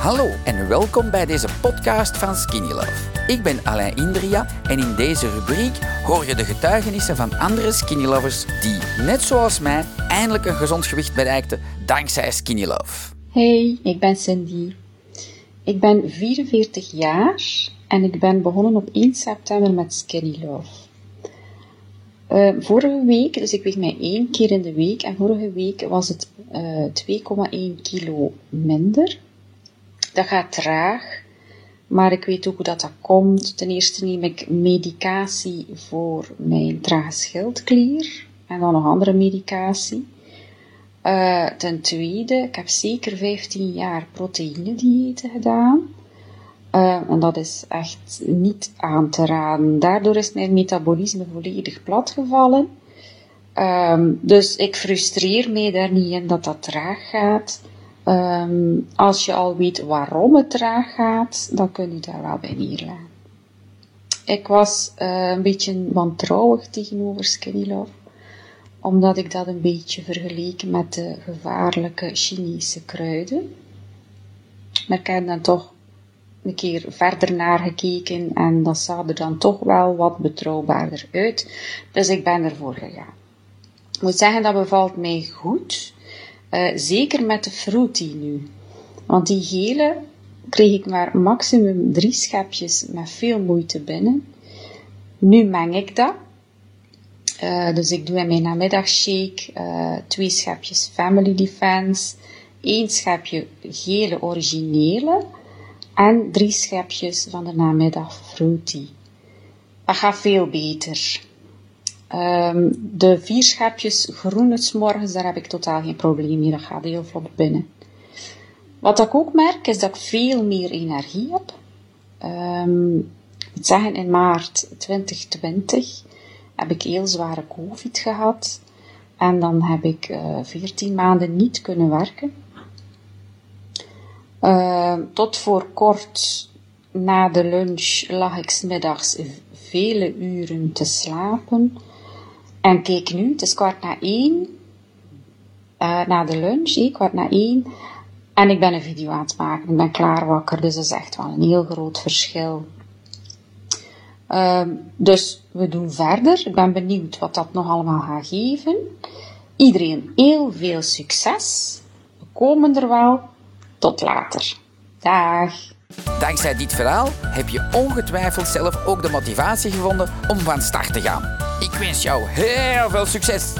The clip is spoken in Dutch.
Hallo en welkom bij deze podcast van Skinny Love. Ik ben Alain Indria en in deze rubriek hoor je de getuigenissen van andere Skinny Lovers die, net zoals mij, eindelijk een gezond gewicht bereikten dankzij Skinny Love. Hey, ik ben Cindy. Ik ben 44 jaar en ik ben begonnen op 1 september met Skinny Love. Uh, vorige week, dus ik weeg mij één keer in de week en vorige week was het uh, eh, 2,1 kilo minder. Dat gaat traag, maar ik weet ook hoe dat, dat komt. Ten eerste neem ik medicatie voor mijn trage schildklier en dan nog andere medicatie. Uh, ten tweede, ik heb zeker 15 jaar proteïnediëten gedaan. Uh, en dat is echt niet aan te raden. Daardoor is mijn metabolisme volledig platgevallen. Um, dus ik frustreer mij daar niet in dat dat traag gaat. Um, als je al weet waarom het traag gaat, dan kun je daar wel bij neerleggen. Ik was uh, een beetje wantrouwig tegenover Skinny Love, omdat ik dat een beetje vergeleken met de gevaarlijke Chinese kruiden. Maar ik heb dan toch een keer verder naar gekeken en dat zag er dan toch wel wat betrouwbaarder uit. Dus ik ben ervoor gegaan. Ik moet zeggen, dat bevalt mij goed. Uh, zeker met de fruity nu. Want die gele kreeg ik maar maximum drie schepjes met veel moeite binnen. Nu meng ik dat. Uh, dus ik doe in mijn namiddagshake uh, twee schepjes Family Defense, één schepje gele originele en drie schepjes van de namiddag Fruity. Dat gaat veel beter. Um, de vier schepjes groene s'morgens, daar heb ik totaal geen probleem mee. Dat gaat heel vlot binnen. Wat ik ook merk, is dat ik veel meer energie heb. Um, moet zeggen, in maart 2020 heb ik heel zware covid gehad. En dan heb ik uh, eh, 14 maanden niet kunnen werken. Uh, tot voor kort na de lunch lag ik smiddags vele uren te slapen. En kijk nu, het is kwart na één, uh, na de lunch, eh, kwart na één. En ik ben een video aan het maken, ik ben klaar wakker, dus dat is echt wel een heel groot verschil. Uh, dus we doen verder. Ik ben benieuwd wat dat nog allemaal gaat geven. Iedereen heel veel succes. We komen er wel. Tot later. Dag. Dankzij dit verhaal heb je ongetwijfeld zelf ook de motivatie gevonden om van start te gaan. Ik wens jou heel veel succes!